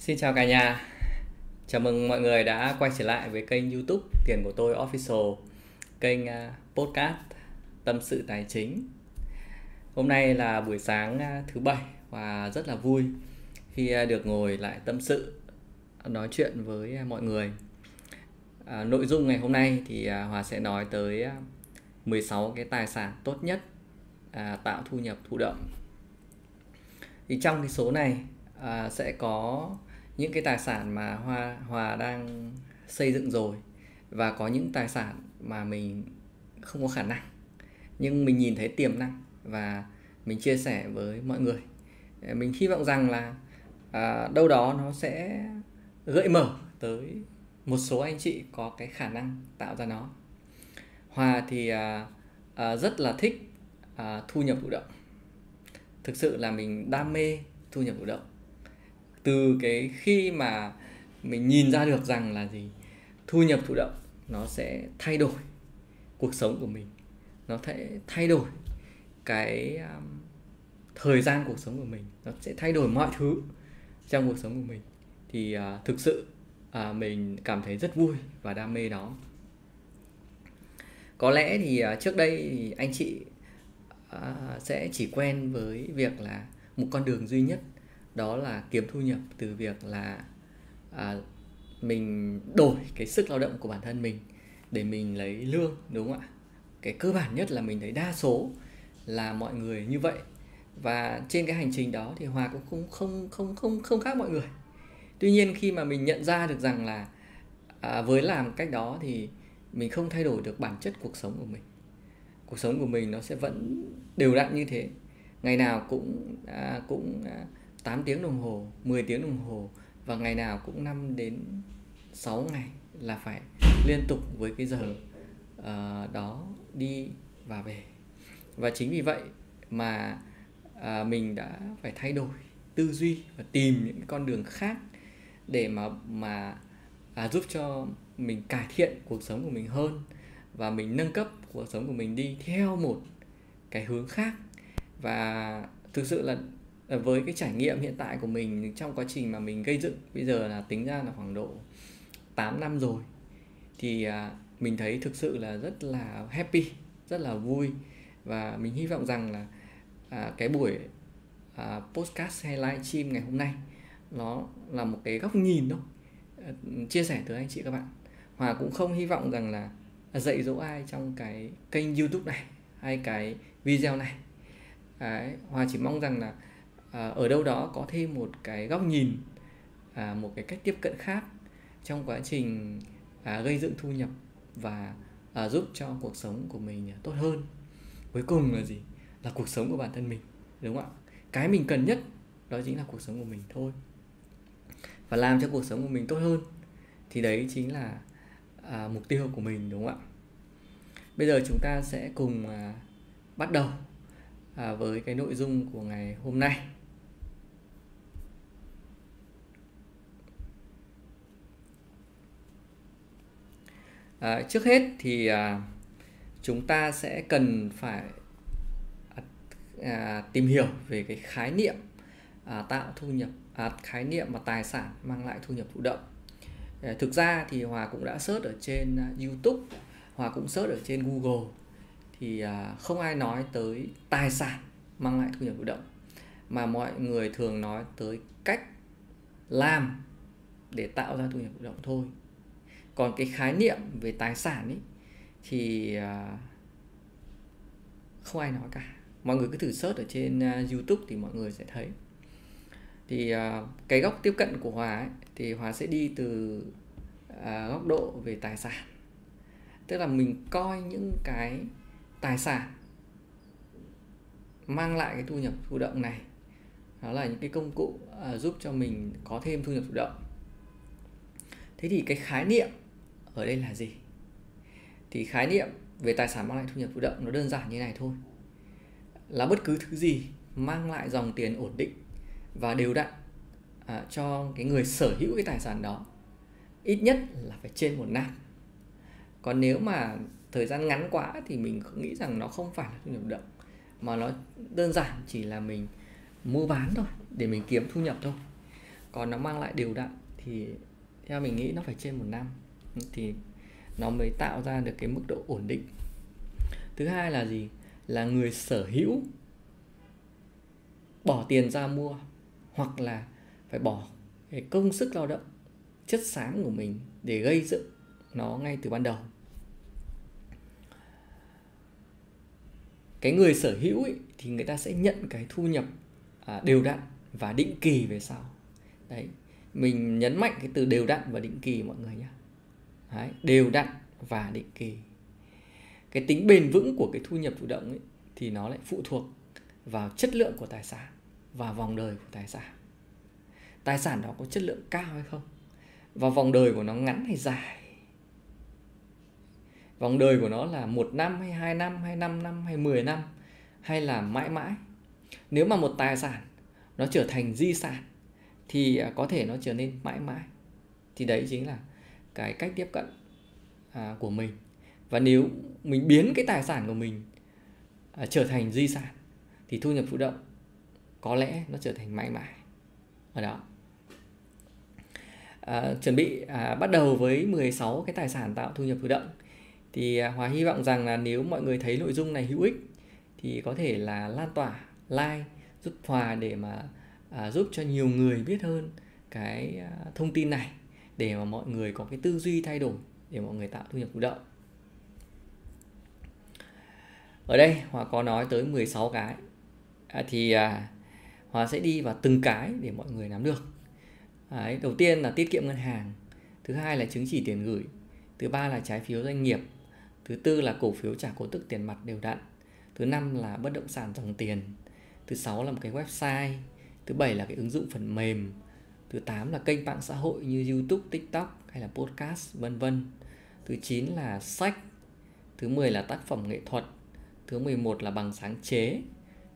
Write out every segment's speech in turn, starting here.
Xin chào cả nhà. Chào mừng mọi người đã quay trở lại với kênh YouTube Tiền của tôi Official, kênh à, podcast tâm sự tài chính. Hôm nay là buổi sáng à, thứ bảy và rất là vui khi à, được ngồi lại tâm sự nói chuyện với mọi người. À, nội dung ngày hôm nay thì Hòa sẽ nói tới 16 cái tài sản tốt nhất à, tạo thu nhập thụ động. Thì trong cái số này à, sẽ có những cái tài sản mà Hoa Hòa đang xây dựng rồi và có những tài sản mà mình không có khả năng. Nhưng mình nhìn thấy tiềm năng và mình chia sẻ với mọi người. Ờ, mình hy vọng rằng là à, đâu đó nó sẽ gợi mở tới một số anh chị có cái khả năng tạo ra nó. Hòa thì à, à, rất là thích à, thu nhập thụ động. Thực sự là mình đam mê thu nhập thụ động từ cái khi mà mình nhìn ra được rằng là gì thu nhập thụ động nó sẽ thay đổi cuộc sống của mình nó sẽ thay đổi cái um, thời gian cuộc sống của mình nó sẽ thay đổi mọi thứ trong cuộc sống của mình. Thì uh, thực sự uh, mình cảm thấy rất vui và đam mê đó. Có lẽ thì uh, trước đây thì anh chị uh, sẽ chỉ quen với việc là một con đường duy nhất đó là kiếm thu nhập từ việc là à, mình đổi cái sức lao động của bản thân mình để mình lấy lương đúng không ạ? Cái cơ bản nhất là mình thấy đa số là mọi người như vậy. Và trên cái hành trình đó thì hòa cũng không không không không không khác mọi người. Tuy nhiên khi mà mình nhận ra được rằng là à, với làm cách đó thì mình không thay đổi được bản chất cuộc sống của mình. Cuộc sống của mình nó sẽ vẫn đều đặn như thế. Ngày nào cũng à, cũng à, 8 tiếng đồng hồ 10 tiếng đồng hồ và ngày nào cũng 5 đến 6 ngày là phải liên tục với cái giờ uh, đó đi và về. Và chính vì vậy mà uh, mình đã phải thay đổi tư duy và tìm những con đường khác để mà mà à, giúp cho mình cải thiện cuộc sống của mình hơn và mình nâng cấp cuộc sống của mình đi theo một cái hướng khác. Và thực sự là Ờ, với cái trải nghiệm hiện tại của mình trong quá trình mà mình gây dựng bây giờ là tính ra là khoảng độ 8 năm rồi thì à, mình thấy thực sự là rất là happy rất là vui. Và mình hy vọng rằng là à, cái buổi à, podcast hay live stream ngày hôm nay nó là một cái góc nhìn thôi. À, chia sẻ tới anh chị các bạn. Hòa cũng không hy vọng rằng là à, dạy dỗ ai trong cái kênh youtube này hay cái video này. Đấy, hòa chỉ mong rằng là à, ở đâu đó có thêm một cái góc nhìn à, một cái cách tiếp cận khác trong quá trình à, gây dựng thu nhập và à, giúp cho cuộc sống của mình à, tốt hơn. Cuối cùng là gì? Là cuộc sống của bản thân mình đúng không ạ? Cái mình cần nhất đó chính là cuộc sống của mình thôi. Và làm cho cuộc sống của mình tốt hơn thì đấy chính là à, mục tiêu của mình đúng không ạ? Bây giờ chúng ta sẽ cùng à, bắt đầu à, với cái nội dung của ngày hôm nay. À, trước hết thì à, chúng ta sẽ cần phải à, tìm hiểu về cái khái niệm à, tạo thu nhập à, khái niệm và tài sản mang lại thu nhập thụ động. À, thực ra thì hòa cũng đã search ở trên à, youtube hòa cũng search ở trên google. Thì à, không ai nói tới tài sản mang lại thu nhập thụ động mà mọi người thường nói tới cách làm để tạo ra thu nhập thụ động thôi còn cái khái niệm về tài sản ấy thì à, không ai nói cả. Mọi người cứ thử search ở trên à, youtube thì mọi người sẽ thấy. Thì à, cái góc tiếp cận của hòa ấy, thì hòa sẽ đi từ góc độ về tài sản. Tức là mình coi những cái tài sản mang lại cái thu nhập thụ động này đó là những cái công cụ giúp cho mình có thêm thu nhập thụ động. Thế thì cái khái niệm ở đây là gì? Thì khái niệm về tài sản mang lại thu nhập thụ động nó đơn giản như này thôi. Là bất cứ thứ gì mang lại dòng tiền ổn định và đều đặn à, cho cái người sở hữu cái tài sản đó ít nhất là phải trên một năm còn nếu mà thời gian ngắn quá thì mình nghĩ rằng nó không phải là thu nhập động mà nó đơn giản chỉ là mình mua bán thôi để mình kiếm thu nhập thôi. Còn nó mang lại đều đặn thì theo mình nghĩ nó phải trên một năm thì nó mới tạo ra được cái mức độ ổn định. Thứ hai là gì? Là người sở hữu bỏ tiền ra mua hoặc là phải bỏ cái công sức lao động chất xám của mình để gây dựng nó ngay từ ban đầu. Cái người sở hữu ấy, thì người ta sẽ nhận cái thu nhập à, đều đặn và định kỳ về sau. Đấy mình nhấn mạnh cái từ đều đặn và định kỳ mọi người nhé đấy, đều đặn và định kỳ. Cái tính bền vững của cái thu nhập thụ động ấy, thì nó lại phụ thuộc vào chất lượng của tài sản và vòng đời của tài sản. Tài sản đó có chất lượng cao hay không? Và vòng đời của nó ngắn hay dài? Vòng đời của nó là một năm hay hai năm hay năm năm hay 10 năm hay là mãi mãi? Nếu mà một tài sản nó trở thành di sản thì à, có thể nó trở nên mãi mãi. Thì đấy chính là cái cách tiếp cận à, của mình. Và nếu mình biến cái tài sản của mình à, trở thành di sản thì thu nhập thụ động có lẽ nó trở thành mãi mãi ở đó. À, chuẩn bị à, bắt đầu với 16 cái tài sản tạo thu nhập thụ động thì à, Hòa hy vọng rằng là nếu mọi người thấy nội dung này hữu ích thì có thể là lan tỏa like giúp Hòa để mà à, giúp cho nhiều người biết hơn cái à, thông tin này để mà mọi người có cái tư duy thay đổi để mọi người tạo thu nhập thụ động. Ở đây Hòa có nói tới 16 cái. À, thì à, Hòa sẽ đi vào từng cái để mọi người nắm được. Đấy, đầu tiên là tiết kiệm ngân hàng thứ hai là chứng chỉ tiền gửi thứ ba là trái phiếu doanh nghiệp thứ tư là cổ phiếu trả cổ tức tiền mặt đều đặn thứ năm là bất động sản dòng tiền thứ sáu là một cái website thứ bảy là cái ứng dụng phần mềm thứ tám là kênh mạng xã hội như youtube tiktok hay là podcast vân vân. Thứ chín là sách. Thứ 10 là tác phẩm nghệ thuật. Thứ 11 là bằng sáng chế.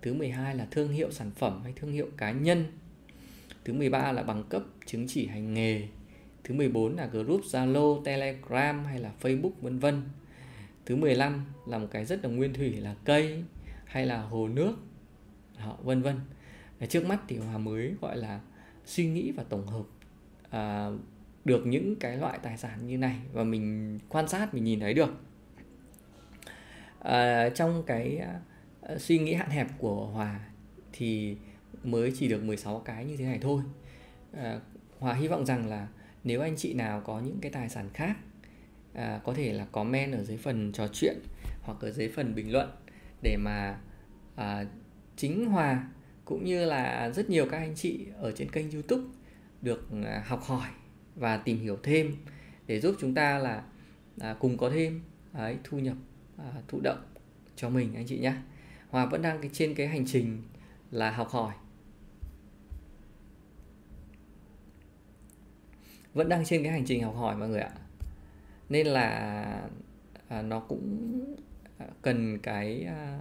Thứ 12 là thương hiệu sản phẩm hay thương hiệu cá nhân. Thứ 13 là bằng cấp chứng chỉ hành nghề. Thứ 14 là group Zalo, Telegram hay là Facebook vân vân. Thứ 15 là một cái rất là nguyên thủy là cây hay là hồ nước. Đó, vân vân. Trước mắt thì hòa mới gọi là suy nghĩ và tổng hợp à, được những cái loại tài sản như này và mình quan sát mình nhìn thấy được. À, trong cái à, suy nghĩ hạn hẹp của hòa thì mới chỉ được 16 cái như thế này thôi. À, hòa hy vọng rằng là nếu anh chị nào có những cái tài sản khác à, có thể là comment ở dưới phần trò chuyện hoặc ở dưới phần bình luận để mà à, chính hòa cũng như là rất nhiều các anh chị ở trên kênh youtube được à, học hỏi và tìm hiểu thêm để giúp chúng ta là à, cùng có thêm ấy, thu nhập à, thụ động cho mình anh chị nhé hòa vẫn đang trên cái hành trình là học hỏi. Vẫn đang trên cái hành trình học hỏi mọi người ạ. Nên là à, nó cũng à, cần cái à,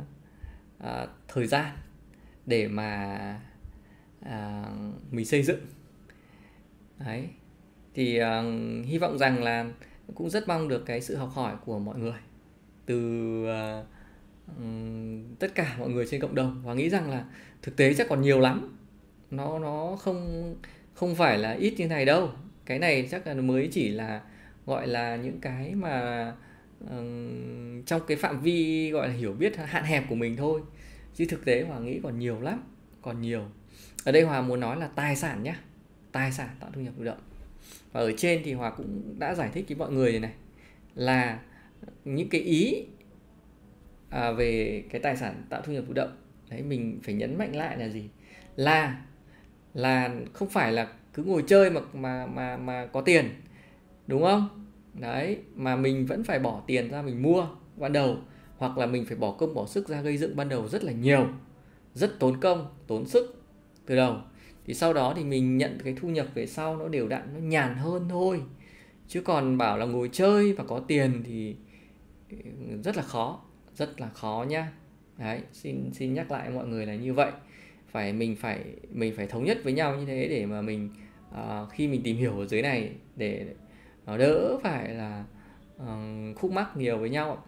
à, thời gian để mà à, mình xây dựng. Đấy. Thì à, hy vọng rằng là cũng rất mong được cái sự học hỏi của mọi người từ à, tất cả mọi người trên cộng đồng. Và nghĩ rằng là thực tế chắc còn nhiều lắm. Nó nó không không phải là ít như này đâu. Cái này chắc là mới chỉ là gọi là những cái mà um, trong cái phạm vi gọi là hiểu biết hạn hẹp của mình thôi chứ thực tế hòa nghĩ còn nhiều lắm còn nhiều. Ở đây hòa muốn nói là tài sản nhá. Tài sản tạo thu nhập thụ động. Và ở trên thì hòa cũng đã giải thích với mọi người này, này là những cái ý à, về cái tài sản tạo thu nhập thụ động đấy mình phải nhấn mạnh lại là gì? Là là không phải là cứ ngồi chơi mà mà mà mà có tiền đúng không? Đấy mà mình vẫn phải bỏ tiền ra mình mua. Ban đầu hoặc là mình phải bỏ công bỏ sức ra gây dựng ban đầu rất là nhiều rất tốn công tốn sức từ đầu. Thì sau đó thì mình nhận cái thu nhập về sau nó đều đặn nó nhàn hơn thôi. Chứ còn bảo là ngồi chơi và có tiền thì ừ, rất là khó rất là khó nhá. Đấy xin xin nhắc lại mọi người là như vậy. Phải mình phải mình phải thống nhất với nhau như thế để mà mình uh, khi mình tìm hiểu ở dưới này để nó đỡ phải là uh, khúc mắc nhiều với nhau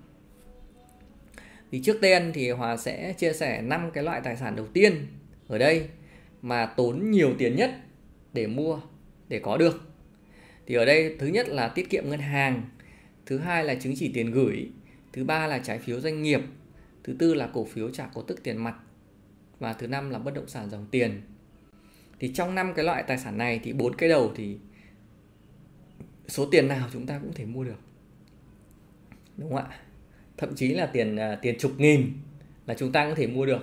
thì trước tiên thì hòa sẽ chia sẻ năm cái loại tài sản đầu tiên ở đây mà tốn nhiều tiền nhất để mua, để có được. Thì ở đây, thứ nhất là tiết kiệm ngân hàng, thứ hai là chứng chỉ tiền gửi, thứ ba là trái phiếu doanh nghiệp, thứ tư là cổ phiếu trả cổ tức tiền mặt, và thứ năm là bất động sản dòng tiền. Thì trong năm cái loại tài sản này thì bốn cái đầu thì số tiền nào chúng ta cũng thể mua được. Đúng không ạ? Thậm chí là tiền à, tiền chục nghìn là chúng ta có thể mua được.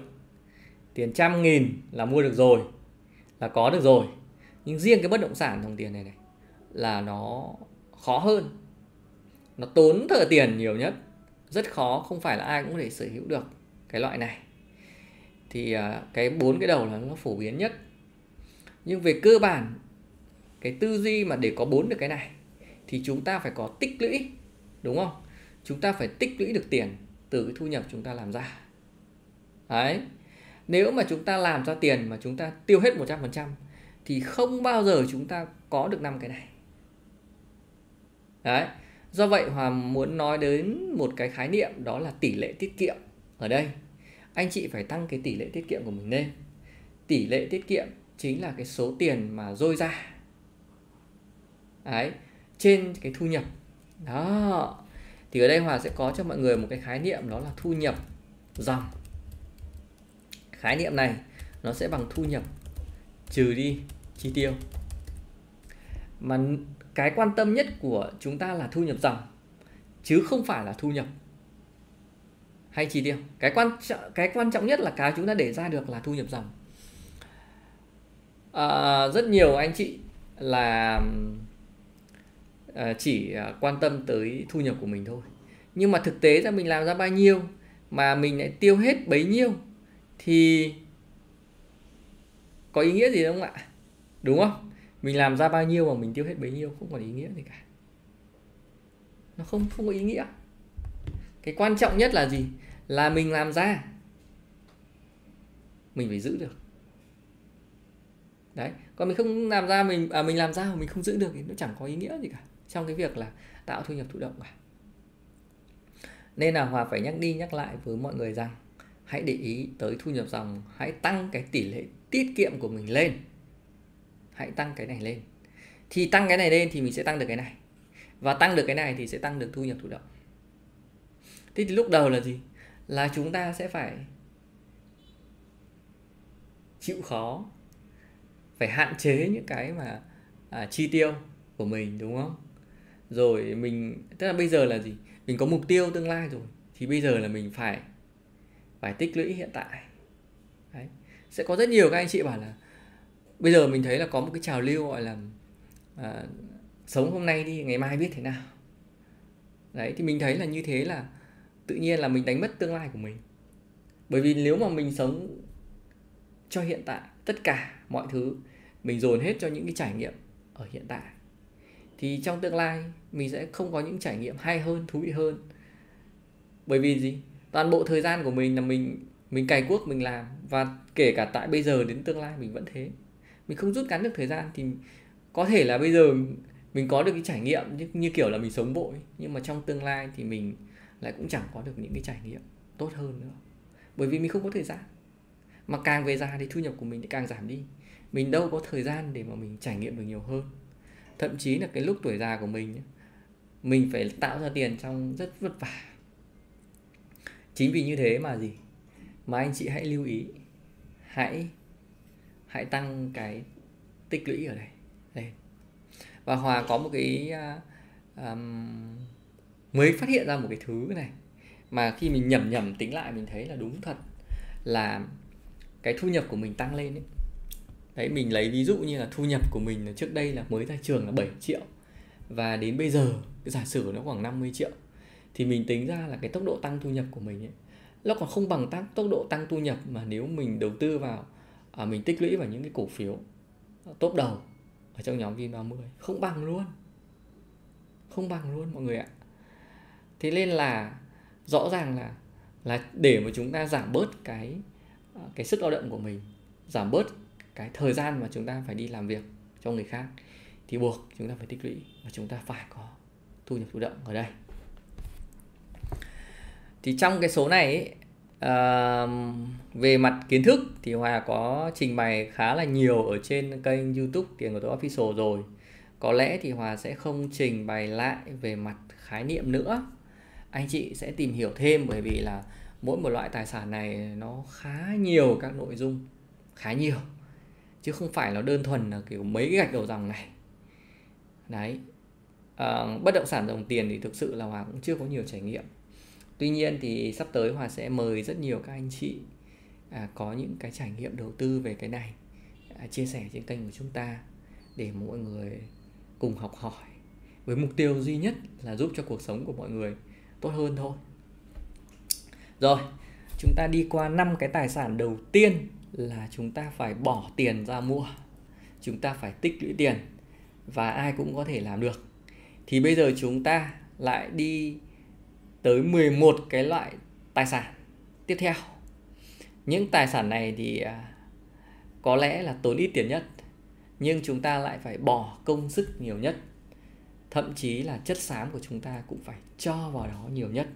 Tiền trăm nghìn là mua được rồi, là có được rồi. Nhưng riêng cái bất động sản dòng tiền này này là nó khó hơn. Nó tốn thợ tiền nhiều nhất, rất khó, không phải là ai cũng có thể sở hữu được cái loại này. Thì à, cái bốn cái đầu là nó phổ biến nhất. Nhưng về cơ bản, cái tư duy mà để có bốn được cái này thì chúng ta phải có tích lũy, đúng không? Chúng ta phải tích lũy được tiền từ cái thu nhập chúng ta làm ra. Đấy. Nếu mà chúng ta làm ra tiền mà chúng ta tiêu hết 100% thì không bao giờ chúng ta có được năm cái này. Đấy. Do vậy hòa muốn nói đến một cái khái niệm đó là tỷ lệ tiết kiệm ở đây. Anh chị phải tăng cái tỷ lệ tiết kiệm của mình lên. Tỷ lệ tiết kiệm chính là cái số tiền mà dôi ra. Đấy. Trên cái thu nhập. Đó thì ở đây hòa sẽ có cho mọi người một cái khái niệm đó là thu nhập dòng. Khái niệm này nó sẽ bằng thu nhập trừ đi chi tiêu. Mà cái quan tâm nhất của chúng ta là thu nhập dòng chứ không phải là thu nhập hay chi tiêu. Cái quan trọng cái quan trọng nhất là cái chúng ta để ra được là thu nhập dòng. À, rất nhiều anh chị là Ờ, chỉ à, quan tâm tới thu nhập của mình thôi. Nhưng mà thực tế ra mình làm ra bao nhiêu mà mình lại tiêu hết bấy nhiêu thì có ý nghĩa gì không ạ? Đúng không? Mình làm ra bao nhiêu mà mình tiêu hết bấy nhiêu không còn ý nghĩa gì cả. Nó không không có ý nghĩa. Cái quan trọng nhất là gì? Là mình làm ra mình phải giữ được. Đấy còn mình không làm ra mình à, mình làm ra mà mình không giữ được thì nó chẳng có ý nghĩa gì cả trong cái việc là tạo thu nhập thụ động cả nên là hòa phải nhắc đi nhắc lại với mọi người rằng hãy để ý tới thu nhập dòng hãy tăng cái tỷ lệ tiết kiệm của mình lên. Hãy tăng cái này lên. Thì tăng cái này lên thì mình sẽ tăng được cái này. Và tăng được cái này thì sẽ tăng được thu nhập thụ động. Thế thì lúc đầu là gì? Là chúng ta sẽ phải chịu khó phải hạn chế những cái mà à, chi tiêu của mình đúng không? Rồi mình tức là bây giờ là gì? Mình có mục tiêu tương lai rồi thì bây giờ là mình phải phải tích lũy hiện tại. Đấy. sẽ có rất nhiều các anh chị bảo là bây giờ mình thấy là có một cái trào lưu gọi là à, sống hôm nay đi ngày mai biết thế nào. Đấy thì mình thấy là như thế là tự nhiên là mình đánh mất tương lai của mình. Bởi vì nếu mà mình sống cho hiện tại tất cả mọi thứ mình dồn hết cho những cái trải nghiệm ở hiện tại thì trong tương lai mình sẽ không có những trải nghiệm hay hơn thú vị hơn. Bởi vì gì? Toàn bộ thời gian của mình là mình mình cày cuốc mình làm. Và kể cả tại bây giờ đến tương lai mình vẫn thế. Mình không rút ngắn được thời gian thì có thể là bây giờ mình có được cái trải nghiệm như, như kiểu là mình sống vội. Nhưng mà trong tương lai thì mình lại cũng chẳng có được những cái trải nghiệm tốt hơn nữa. Bởi vì mình không có thời gian. Mà càng về già thì thu nhập của mình thì càng giảm đi. Mình đâu có thời gian để mà mình trải nghiệm được nhiều hơn thậm chí là cái lúc tuổi già của mình mình phải tạo ra tiền trong rất vất vả. Chính vì như thế mà gì? Mà anh chị hãy lưu ý hãy hãy tăng cái tích lũy ở đây đây. Và hòa có một cái um, mới phát hiện ra một cái thứ này mà khi mình nhẩm nhẩm tính lại mình thấy là đúng thật là cái thu nhập của mình tăng lên ấy đấy mình lấy ví dụ như là thu nhập của mình là trước đây là mới ra trường là 7 triệu. Và đến bây giờ giả sử nó khoảng 50 triệu thì mình tính ra là cái tốc độ tăng thu nhập của mình ấy nó còn không bằng tăng tốc độ tăng thu nhập mà nếu mình đầu tư vào à, mình tích lũy vào những cái cổ phiếu à, top đầu ở trong nhóm VN30 không bằng luôn. Không bằng luôn mọi người ạ. Thế nên là rõ ràng là là để mà chúng ta giảm bớt cái à, cái sức lao động của mình giảm bớt cái thời gian mà chúng ta phải đi làm việc cho người khác thì buộc chúng ta phải tích lũy và chúng ta phải có thu nhập thụ động ở đây. Thì trong cái số này ấy, uh, về mặt kiến thức thì Hòa có trình bày khá là nhiều ở trên kênh YouTube tiền của tôi official rồi. Có lẽ thì Hòa sẽ không trình bày lại về mặt khái niệm nữa. Anh chị sẽ tìm hiểu thêm bởi vì là mỗi một loại tài sản này nó khá nhiều các nội dung khá nhiều chứ không phải là đơn thuần là kiểu mấy cái gạch đầu dòng này. Đấy. À, bất động sản dòng tiền thì thực sự là Hòa cũng chưa có nhiều trải nghiệm. Tuy nhiên thì sắp tới Hòa sẽ mời rất nhiều các anh chị à, có những cái trải nghiệm đầu tư về cái này à, chia sẻ trên kênh của chúng ta để mọi người cùng học hỏi với mục tiêu duy nhất là giúp cho cuộc sống của mọi người tốt hơn thôi. Rồi chúng ta đi qua năm cái tài sản đầu tiên là chúng ta phải bỏ tiền ra mua. Chúng ta phải tích lũy tiền và ai cũng có thể làm được. Thì bây giờ chúng ta lại đi tới 11 cái loại tài sản tiếp theo. Những tài sản này thì à, có lẽ là tốn ít tiền nhất, nhưng chúng ta lại phải bỏ công sức nhiều nhất. Thậm chí là chất xám của chúng ta cũng phải cho vào đó nhiều nhất.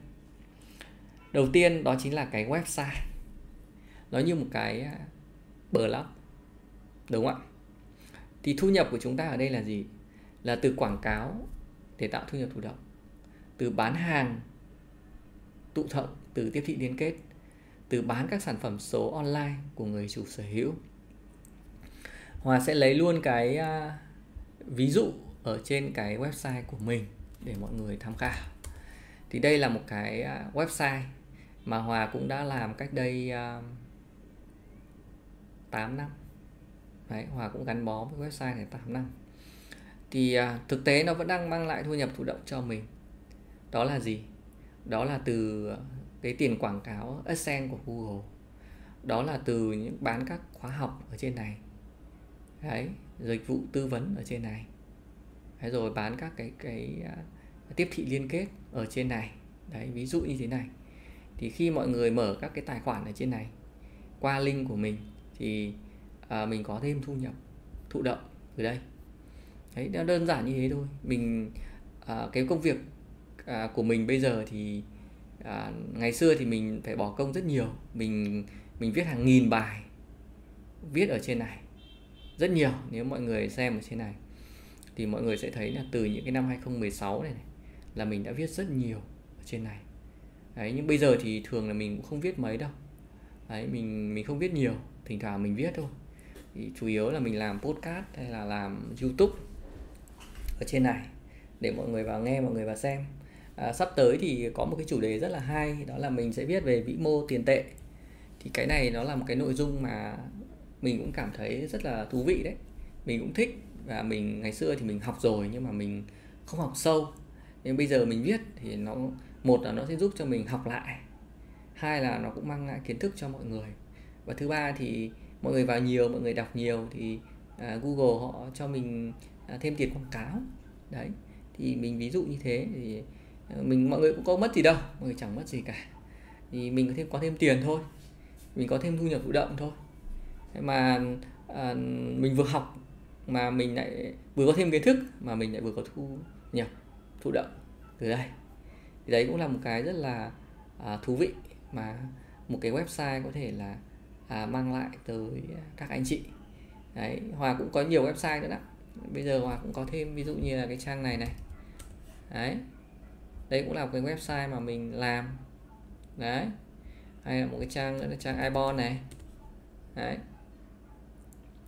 Đầu tiên đó chính là cái website nó như một cái à, bờ blog đúng không ạ? Thì thu nhập của chúng ta ở đây là gì? Là từ quảng cáo để tạo thu nhập thụ động, từ bán hàng tụ thợ, từ tiếp thị liên kết, từ bán các sản phẩm số online của người chủ sở hữu. Hòa sẽ lấy luôn cái à, ví dụ ở trên cái website của mình để mọi người tham khảo. Thì đây là một cái à, website mà Hòa cũng đã làm cách đây 8 năm. Đấy, Hòa cũng gắn bó với website này 8 năm. Thì à, thực tế nó vẫn đang mang lại thu nhập thụ động cho mình. Đó là gì? Đó là từ cái tiền quảng cáo AdSense của Google. Đó là từ những bán các khóa học ở trên này. Đấy dịch vụ tư vấn ở trên này. Đấy, rồi bán các cái cái uh, tiếp thị liên kết ở trên này. Đấy ví dụ như thế này. Thì khi mọi người mở các cái tài khoản ở trên này qua link của mình thì à, mình có thêm thu nhập thụ động từ đây. Đấy nó đơn giản như thế thôi. Mình à, cái công việc à, của mình bây giờ thì à, ngày xưa thì mình phải bỏ công rất nhiều. Mình mình viết hàng nghìn bài viết ở trên này rất nhiều nếu mọi người xem ở trên này. Thì mọi người sẽ thấy là từ những cái năm 2016 này, này là mình đã viết rất nhiều ở trên này. Đấy nhưng bây giờ thì thường là mình cũng không viết mấy đâu. Đấy mình mình không viết nhiều thỉnh thoảng mình viết thôi. Thì chủ yếu là mình làm podcast hay là làm youtube ở trên này để mọi người vào nghe mọi người vào xem. À, sắp tới thì có một cái chủ đề rất là hay đó là mình sẽ viết về vĩ mô tiền tệ. Thì cái này nó là một cái nội dung mà mình cũng cảm thấy rất là thú vị đấy. Mình cũng thích và mình ngày xưa thì mình học rồi nhưng mà mình không học sâu. Nhưng bây giờ mình viết thì nó một là nó sẽ giúp cho mình học lại hai là nó cũng mang lại kiến thức cho mọi người và thứ ba thì mọi người vào nhiều mọi người đọc nhiều thì à, Google họ cho mình à, thêm tiền quảng cáo. Đấy thì mình ví dụ như thế thì à, mình mọi người cũng có mất gì đâu mọi người chẳng mất gì cả. Thì mình có thêm có thêm tiền thôi mình có thêm thu nhập thụ động thôi. Mà à, mình vừa học mà mình lại vừa có thêm kiến thức mà mình lại vừa có thu nhập thụ động từ đây. Thì đấy cũng là một cái rất là à, thú vị mà một cái website có thể là à, mang lại tới các anh chị. Đấy hòa cũng có nhiều website nữa đó. Bây giờ hòa cũng có thêm ví dụ như là cái trang này này. Đấy đây cũng là một cái website mà mình làm. Đấy hay là một cái trang nữa là trang ibon này. Đấy.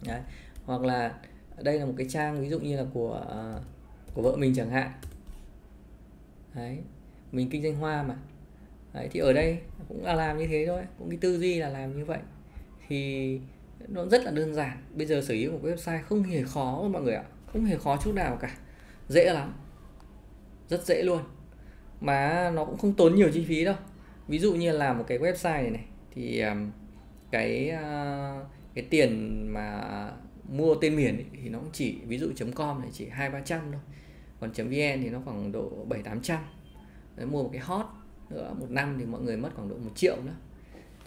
Đấy. hoặc là đây là một cái trang ví dụ như là của à, của vợ mình chẳng hạn. Đấy mình kinh doanh hoa mà. Đấy thì ở đây cũng là làm như thế thôi cũng cái tư duy là làm như vậy thì nó rất là đơn giản. Bây giờ sở hữu một website không hề khó mọi người ạ. Không hề khó chút nào cả. Dễ lắm. Rất dễ luôn. Mà nó cũng không tốn nhiều chi phí đâu. Ví dụ như là một cái website này này thì cái ờ, cái tiền mà mua tên miền ấy, thì nó cũng chỉ ví dụ .com này chỉ hai ba trăm thôi. Còn .vn thì nó khoảng độ bảy tám trăm. Mua một cái hot nữa một năm thì mọi người mất khoảng độ một triệu nữa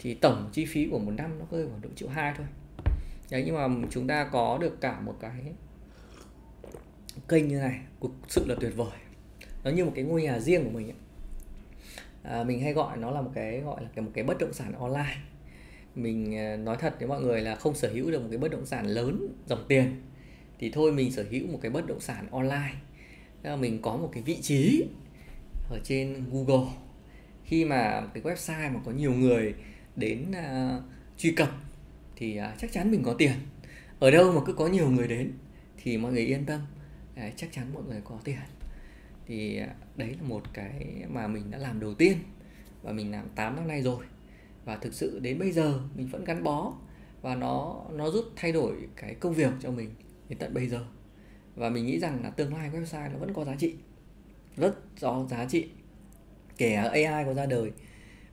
thì tổng chi phí của một năm nó rơi khoảng độ triệu hai thôi. Đấy nhưng mà chúng ta có được cả một cái kênh như này thực sự là tuyệt vời. Nó như một cái ngôi nhà riêng của mình ấy. à, mình hay gọi nó là một cái gọi là cái một cái bất động sản online. Mình à, nói thật với mọi người là không sở hữu được một cái bất động sản lớn dòng tiền thì thôi mình sở hữu một cái bất động sản online. Là mình có một cái vị trí ở trên Google. Khi mà cái website mà có nhiều người đến uh, truy cập thì uh, chắc chắn mình có tiền. Ở đâu mà cứ có nhiều người đến thì mọi người yên tâm. Uh, chắc chắn mọi người có tiền. Thì uh, đấy là một cái mà mình đã làm đầu tiên và mình làm 8 năm nay rồi. Và thực sự đến bây giờ mình vẫn gắn bó và nó nó giúp thay đổi cái công việc cho mình đến tận bây giờ. Và mình nghĩ rằng là tương lai website nó vẫn có giá trị rất có giá trị kể AI có ra đời.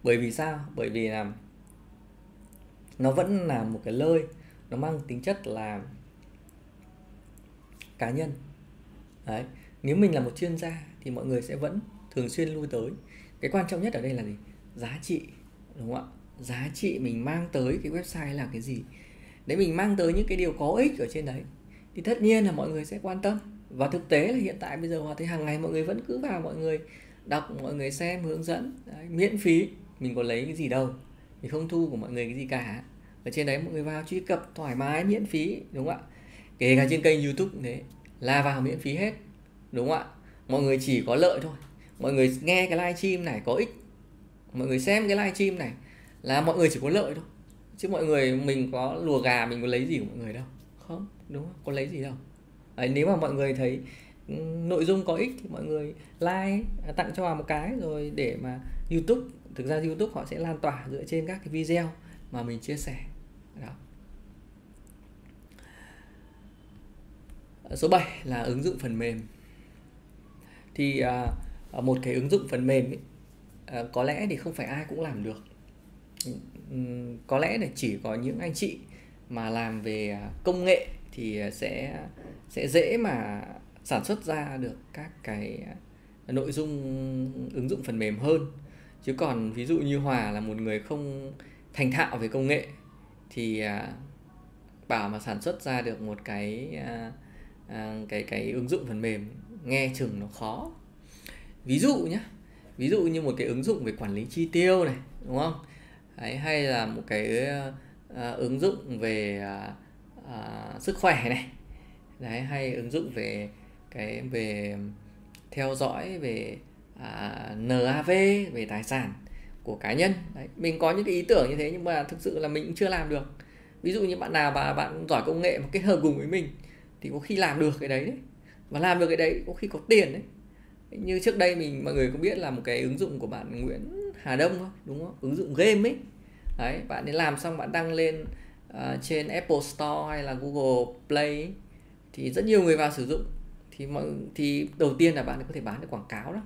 Bởi vì sao? Bởi vì là nó vẫn là một cái lơi nó mang tính chất là cá nhân. Đấy nếu mình là một chuyên gia thì mọi người sẽ vẫn thường xuyên lui tới. Cái quan trọng nhất ở đây là gì? Giá trị đúng không ạ? Giá trị mình mang tới cái website là cái gì? Để mình mang tới những cái điều có ích ở trên đấy thì tất nhiên là mọi người sẽ quan tâm. Và thực tế là hiện tại bây giờ họ thấy hàng ngày mọi người vẫn cứ vào mọi người đọc mọi người xem hướng dẫn đấy, miễn phí. Mình có lấy cái gì đâu mình không thu của mọi người cái gì cả. Ở trên đấy mọi người vào truy cập thoải mái miễn phí đúng không ạ? Kể cả trên kênh youtube cũng thế là vào miễn phí hết đúng không ạ? Mọi người chỉ có lợi thôi. Mọi người nghe cái live stream này có ích. Mọi người xem cái live stream này là mọi người chỉ có lợi thôi. Chứ mọi người mình có lùa gà mình có lấy gì của mọi người đâu. Không đúng không? Có lấy gì đâu. Đấy, nếu mà mọi người thấy ừ, nội dung có ích thì mọi người like à, tặng cho vào một cái rồi để mà YouTube thực ra YouTube họ sẽ lan tỏa dựa trên các cái video mà mình chia sẻ. Đó. Số 7 là ứng dụng phần mềm. Thì à, à, một cái ứng dụng phần mềm ấy, à, có lẽ thì không phải ai cũng làm được. Có lẽ là chỉ có những anh chị mà làm về à, công nghệ thì à, sẽ sẽ dễ mà sản xuất ra được các cái nội dung ứng dụng phần mềm hơn chứ còn ví dụ như hòa là một người không thành thạo về công nghệ thì à, bảo mà sản xuất ra được một cái à, à, cái cái ứng dụng phần mềm nghe chừng nó khó. Ví dụ nhé ví dụ như một cái ứng dụng về quản lý chi tiêu này đúng không? Đấy, hay là một cái à, ứng dụng về à, sức khỏe này. Đấy hay ứng dụng về cái về theo dõi về À, NAV về tài sản của cá nhân. Đấy mình có những cái ý tưởng như thế nhưng mà thực sự là mình cũng chưa làm được. Ví dụ như bạn nào mà bạn giỏi công nghệ mà kết hợp cùng với mình thì có khi làm được cái đấy đấy. Và làm được cái đấy có khi có tiền đấy. Như trước đây mình mọi người cũng biết là một cái ứng dụng của bạn Nguyễn Hà Đông không? đúng không? Ứng dụng game ấy. Đấy bạn ấy làm xong bạn đăng lên uh, trên Apple Store hay là Google Play thì rất nhiều người vào sử dụng. Thì mọi thì đầu tiên là bạn có thể bán được quảng cáo đó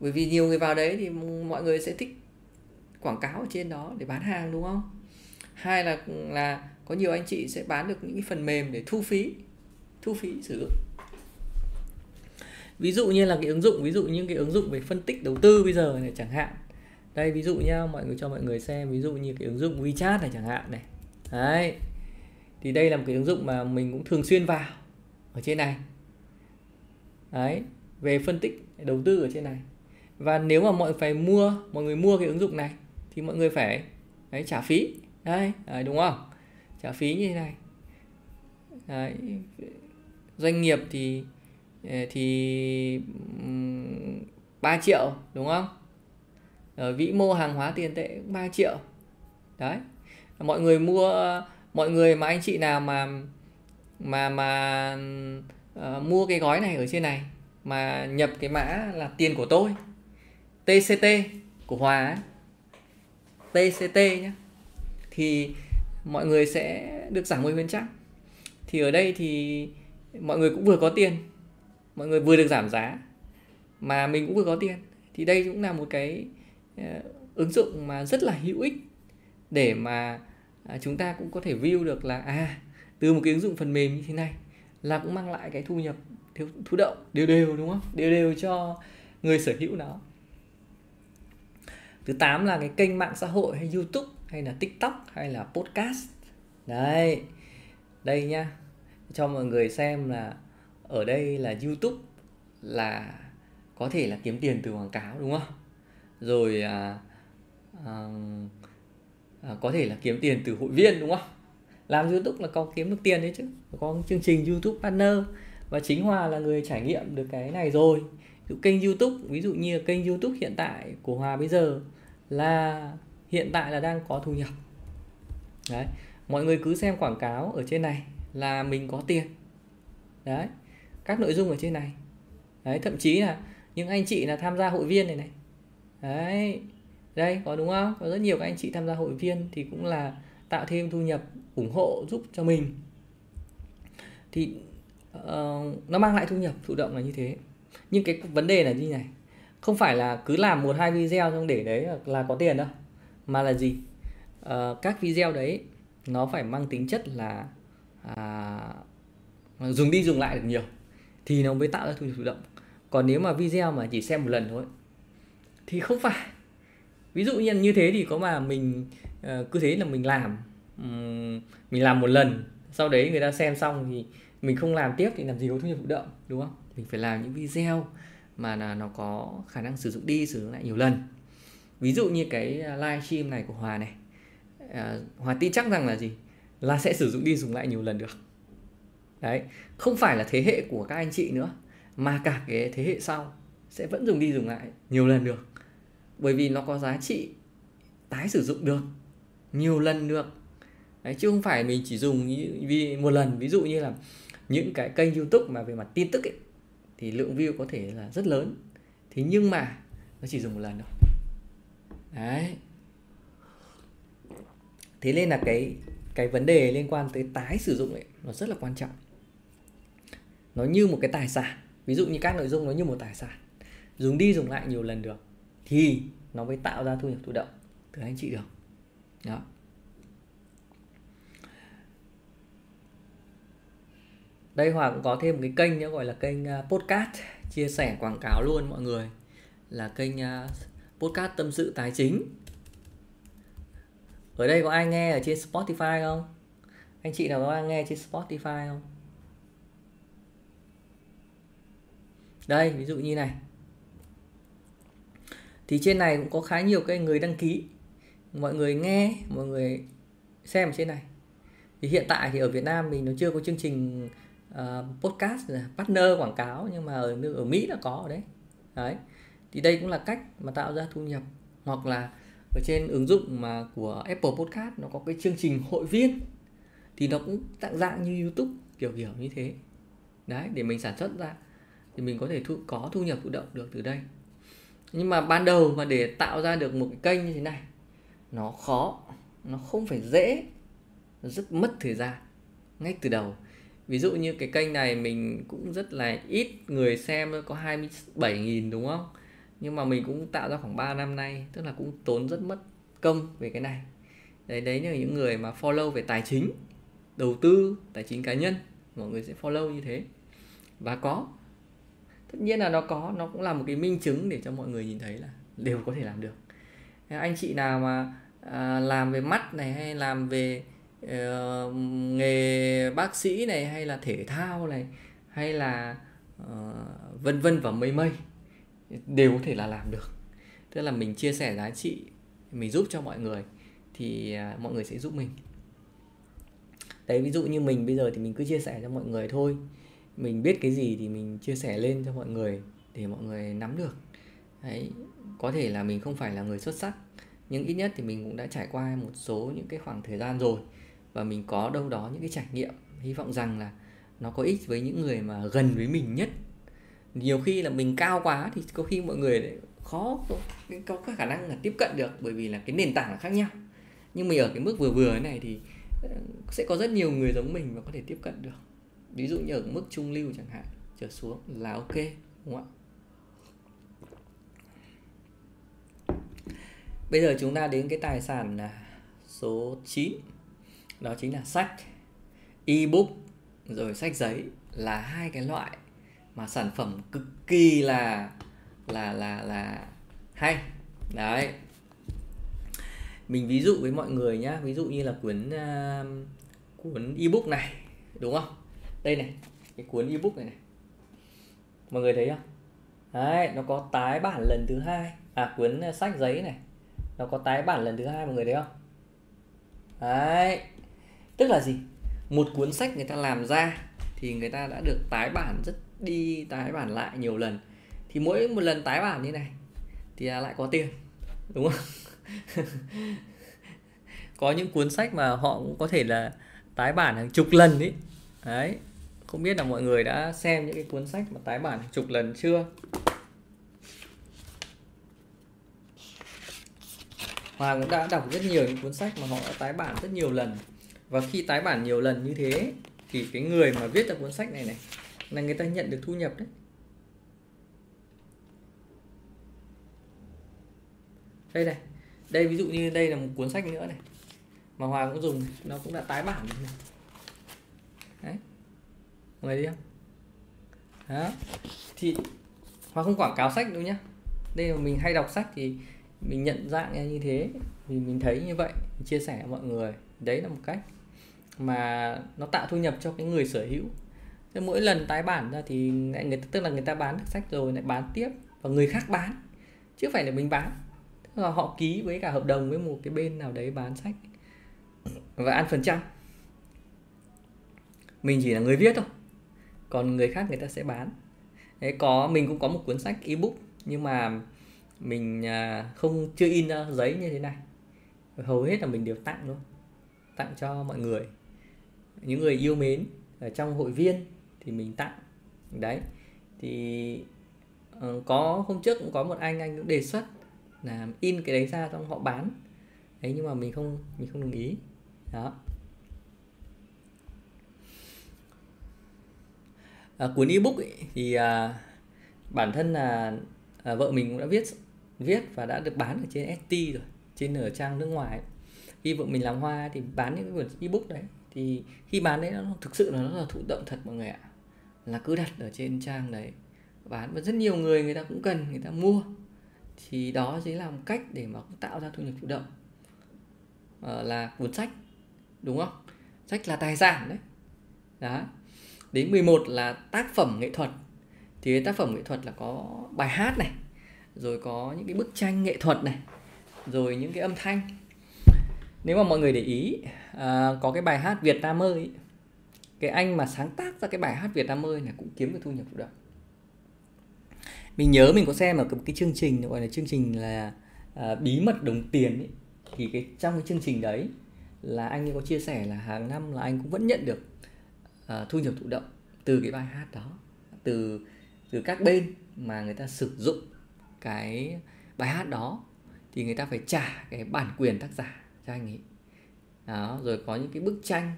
bởi vì nhiều người vào đấy thì mọi người sẽ thích quảng cáo ở trên đó để bán hàng, đúng không? Hai là là có nhiều anh chị sẽ bán được những cái phần mềm để thu phí thu phí sử dụng. Ví dụ như là cái ứng dụng, ví dụ như cái ứng dụng về phân tích đầu tư bây giờ này chẳng hạn. Đây, ví dụ nhá mọi người cho mọi người xem, ví dụ như cái ứng dụng WeChat này chẳng hạn này. Đấy. Thì đây là một cái ứng dụng mà mình cũng thường xuyên vào ở trên này. Đấy. Về phân tích, đầu tư ở trên này và nếu mà mọi người phải mua mọi người mua cái ứng dụng này thì mọi người phải đấy trả phí. Đấy, đấy đúng không? Trả phí như thế này. Đấy. doanh nghiệp thì ờ, thì 3 triệu đúng không? Ở vĩ mô hàng hóa tiền tệ cũng 3 triệu. Đấy. Mọi người mua mọi người mà anh chị nào mà mà mà uh, mua cái gói này ở trên này mà nhập cái mã là tiền của tôi TCT của Hòa ấy, TCT nhé thì mọi người sẽ được giảm 10% thì ở đây thì mọi người cũng vừa có tiền. Mọi người vừa được giảm giá. Mà mình cũng vừa có tiền. Thì đây cũng là một cái ờ, ứng dụng mà rất là hữu ích để mà à, chúng ta cũng có thể view được là à từ một cái ứng dụng phần mềm như thế này là cũng mang lại cái thu nhập thu động đều đều đúng không? Đều đều cho người sở hữu nó thứ 8 là cái kênh mạng xã hội hay youtube hay là tiktok hay là podcast. Đấy đây nhá. Cho mọi người xem là ở đây là youtube là có thể là kiếm tiền từ quảng cáo đúng không? Rồi à, à, à, có thể là kiếm tiền từ hội viên đúng không? Làm youtube là có kiếm được tiền đấy chứ. Có chương trình youtube partner. Và chính hòa là người trải nghiệm được cái này rồi. Ví dụ kênh youtube ví dụ như kênh youtube hiện tại của hòa bây giờ là hiện tại là đang có thu nhập. Đấy mọi người cứ xem quảng cáo ở trên này là mình có tiền. Đấy các nội dung ở trên này. Đấy thậm chí là những anh chị là tham gia hội viên này này. Đấy đây có đúng không? Có rất nhiều các anh chị tham gia hội viên thì cũng là tạo thêm thu nhập ủng hộ giúp cho mình. Thì uh, nó mang lại thu nhập thụ động là như thế. Nhưng cái vấn đề là như này không phải là cứ làm một hai video xong để đấy là có tiền đâu mà là gì? À, các video đấy nó phải mang tính chất là à, dùng đi dùng lại được nhiều thì nó mới tạo ra thu nhập thụ động. Còn nếu mà video mà chỉ xem một lần thôi thì không phải. Ví dụ như như thế thì có mà mình uh, cứ thế là mình làm um, mình làm một lần sau đấy người ta xem xong thì mình không làm tiếp thì làm gì có thu nhập thụ động đúng không? Mình phải làm những video mà là nó có khả năng sử dụng đi sử dụng lại nhiều lần. Ví dụ như cái à, live stream này của hòa này à, hòa tin chắc rằng là gì? Là sẽ sử dụng đi dùng lại nhiều lần được. Đấy không phải là thế hệ của các anh chị nữa mà cả cái thế hệ sau sẽ vẫn dùng đi dùng lại nhiều lần được. Bởi vì nó có giá trị tái sử dụng được nhiều lần được. Đấy, chứ không phải mình chỉ dùng như, vì một lần. Ví dụ như là những cái kênh youtube mà về mặt tin tức ấy thì lượng view có thể là rất lớn. Thế nhưng mà nó chỉ dùng một lần thôi. Đấy. Thế nên là cái cái vấn đề liên quan tới tái sử dụng ấy, nó rất là quan trọng. Nó như một cái tài sản. Ví dụ như các nội dung nó như một tài sản. Dùng đi dùng lại nhiều lần được, thì nó mới tạo ra thu nhập thụ động. Từ anh chị được. Đó. Đây Hoàng cũng có thêm một cái kênh nữa gọi là kênh à, podcast, chia sẻ quảng cáo luôn mọi người. Là kênh à, podcast tâm sự tài chính. Ở đây có ai nghe ở trên Spotify không? Anh chị nào có ai nghe trên Spotify không? Đây, ví dụ như này. Thì trên này cũng có khá nhiều cái người đăng ký. Mọi người nghe, mọi người xem trên này. Thì hiện tại thì ở Việt Nam mình nó chưa có chương trình uh, podcast partner quảng cáo nhưng mà ở ở Mỹ là có ở đấy. Đấy. Thì đây cũng là cách mà tạo ra thu nhập. Hoặc là ở trên ứng dụng mà của Apple Podcast nó có cái chương trình hội viên. Thì nó cũng dạng dạng như YouTube kiểu kiểu như thế. Đấy để mình sản xuất ra. Thì mình có thể thu, có thu nhập thụ động được từ đây. Nhưng mà ban đầu mà để tạo ra được một cái kênh như thế này nó khó nó không phải dễ nó rất mất thời gian ngay từ đầu ví dụ như cái kênh này mình cũng rất là ít người xem có 27.000 đúng không? Nhưng mà mình cũng tạo ra khoảng 3 năm nay tức là cũng tốn rất mất công về cái này. Đấy đấy là những người mà follow về tài chính đầu tư tài chính cá nhân mọi người sẽ follow như thế. Và có. Tất nhiên là nó có nó cũng là một cái minh chứng để cho mọi người nhìn thấy là đều có thể làm được. Anh chị nào mà à, làm về mắt này hay làm về uh, nghề bác sĩ này hay là thể thao này hay là uh, vân vân và mây mây đều có thể là làm được. Tức là mình chia sẻ giá trị mình giúp cho mọi người thì uh, mọi người sẽ giúp mình. Đấy ví dụ như mình bây giờ thì mình cứ chia sẻ cho mọi người thôi. Mình biết cái gì thì mình chia sẻ lên cho mọi người để mọi người nắm được. Đấy có thể là mình không phải là người xuất sắc nhưng ít nhất thì mình cũng đã trải qua một số những cái khoảng thời gian rồi và mình có đâu đó những cái trải nghiệm hy vọng rằng là nó có ích với những người mà gần với mình nhất. Nhiều khi là mình cao quá thì có khi mọi người lại khó có, có khả năng là tiếp cận được bởi vì là cái nền tảng là khác nhau. Nhưng mình ở cái mức vừa vừa này thì ờ, sẽ có rất nhiều người giống mình và có thể tiếp cận được. Ví dụ như ở mức trung lưu chẳng hạn trở xuống là ok đúng không ạ? Bây giờ chúng ta đến cái tài sản số 9 đó chính là sách. Ebook rồi sách giấy là hai cái loại mà sản phẩm cực kỳ là là là là hay. Đấy. Mình ví dụ với mọi người nhá ví dụ như là cuốn uh, cuốn ebook này đúng không? Đây này cái cuốn ebook này này. Mọi người thấy không? Đấy nó có tái bản lần thứ hai. À cuốn à, sách giấy này. Nó có tái bản lần thứ hai mọi người thấy không? Đấy tức là gì? Một cuốn sách người ta làm ra thì người ta đã được tái bản rất đi, tái bản lại nhiều lần. Thì mỗi một lần tái bản như này thì lại có tiền, đúng không? Có những cuốn sách mà họ cũng có thể là tái bản hàng chục lần ý. đấy, không biết là mọi người đã xem những cái cuốn sách mà tái bản hàng chục lần chưa? Hoàng cũng đã đọc rất nhiều những cuốn sách mà họ đã tái bản rất nhiều lần và khi tái bản nhiều lần như thế, thì cái người mà viết ra cuốn sách này này, là người ta nhận được thu nhập đấy. Đây này, đây ví dụ như đây là một cuốn sách nữa này, mà hòa cũng dùng nó cũng đã tái bản rồi này. Đấy người đi không? Đó, thì hòa không quảng cáo sách đâu nhá. Đây là mình hay đọc sách thì mình nhận dạng như thế vì mình thấy như vậy, mình chia sẻ với mọi người. Đấy là một cách mà nó tạo thu nhập cho cái người sở hữu. Thế mỗi lần tái bản ra thì người ta tức là người ta bán được sách rồi lại bán tiếp và người khác bán chứ phải là mình bán. Tức là họ ký với cả hợp đồng với một cái bên nào đấy bán sách. Và ăn phần trăm. Mình chỉ là người viết thôi còn người khác người ta sẽ bán. Đấy có mình cũng có một cuốn sách ebook nhưng mà mình à, không chưa in ra giấy như thế này. Hầu hết là mình đều tặng luôn, tặng cho mọi người những người yêu mến ở trong hội viên thì mình tặng. Đấy thì ờ, có hôm trước cũng có một anh anh cũng đề xuất là in cái đấy ra xong họ bán. Đấy nhưng mà mình không mình không đồng ý. Đó. À, cuốn ebook ấy, thì à, bản thân là à, vợ mình cũng đã viết viết và đã được bán ở trên ST rồi trên ở trang nước ngoài khi vợ mình làm hoa thì bán những cái cuốn ebook đấy thì khi bán đấy nó thực sự là nó là thụ động thật mọi người ạ. Là cứ đặt ở trên trang đấy. Bán và rất nhiều người người ta cũng cần người ta mua. Thì đó chính là một cách để mà tạo ra thu nhập thụ động. À, là cuốn sách đúng không? Sách là tài sản đấy. Đó. Đến 11 là tác phẩm nghệ thuật. Thì tác phẩm nghệ thuật là có bài hát này rồi có những cái bức tranh nghệ thuật này rồi những cái âm thanh nếu mà mọi người để ý à, có cái bài hát Việt Nam ơi cái anh mà sáng tác ra cái bài hát Việt Nam ơi này cũng kiếm được thu nhập thụ động mình nhớ mình có xem ở cái chương trình gọi là chương trình là à, bí mật đồng tiền ấy. thì cái trong cái chương trình đấy là anh ấy có chia sẻ là hàng năm là anh cũng vẫn nhận được à, thu nhập thụ động từ cái bài hát đó từ từ các bên mà người ta sử dụng cái bài hát đó thì người ta phải trả cái bản quyền tác giả anh ấy. Đó rồi có những cái bức tranh.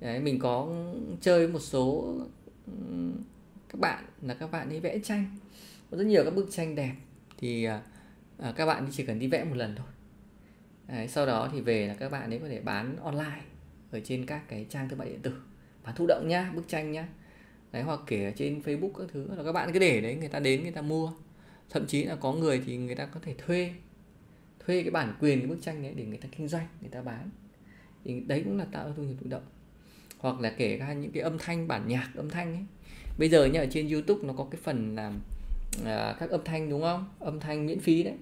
Đấy mình có chơi một số các bạn là các bạn ấy vẽ tranh. Có rất nhiều các bức tranh đẹp. Thì à, à các bạn chỉ cần đi vẽ một lần thôi. Đấy, sau đó thì về là các bạn ấy có thể bán online ở trên các cái trang thương mại điện tử. Bán thụ động nhá bức tranh nhá. Đấy hoặc kể trên facebook các thứ. Là các bạn cứ để đấy người ta đến người ta mua. Thậm chí là có người thì người ta có thể thuê thuê cái bản quyền cái bức tranh đấy để người ta kinh doanh người ta bán. Thì đấy cũng là tạo ra thu nhập thụ động. Hoặc là kể ra những cái âm thanh bản nhạc âm thanh ấy. Bây giờ nhá ở trên youtube nó có cái phần làm à, các âm thanh đúng không? Âm thanh miễn phí đấy.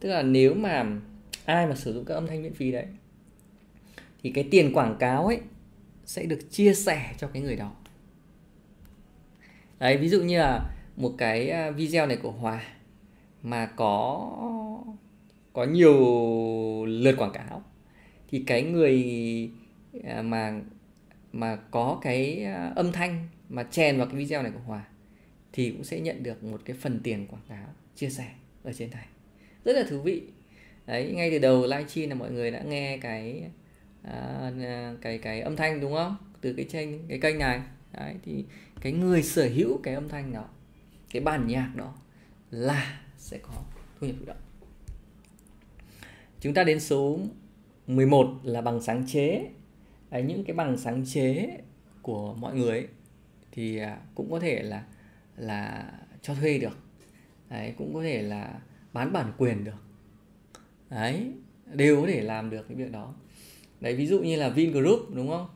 Tức là nếu mà ai mà sử dụng các âm thanh miễn phí đấy thì cái tiền quảng cáo ấy sẽ được chia sẻ cho cái người đó. Đấy ví dụ như là một cái à, video này của hòa mà có có nhiều lượt quảng cáo thì cái người à, mà mà có cái à, âm thanh mà chèn vào cái video này của Hòa thì cũng sẽ nhận được một cái phần tiền quảng cáo chia sẻ ở trên này. Rất là thú vị. Đấy ngay từ đầu livestream là mọi người đã nghe cái à, à, cái cái âm thanh đúng không? Từ cái kênh cái kênh này. Đấy thì cái người sở hữu cái âm thanh đó cái bản nhạc đó là sẽ có thu nhập thụ động chúng ta đến số 11 là bằng sáng chế. Đấy, những cái bằng sáng chế của mọi người ấy, thì à, cũng có thể là là cho thuê được. Đấy, cũng có thể là bán bản quyền được. Đấy, đều có thể làm được cái việc đó. Đấy, ví dụ như là Vingroup đúng không?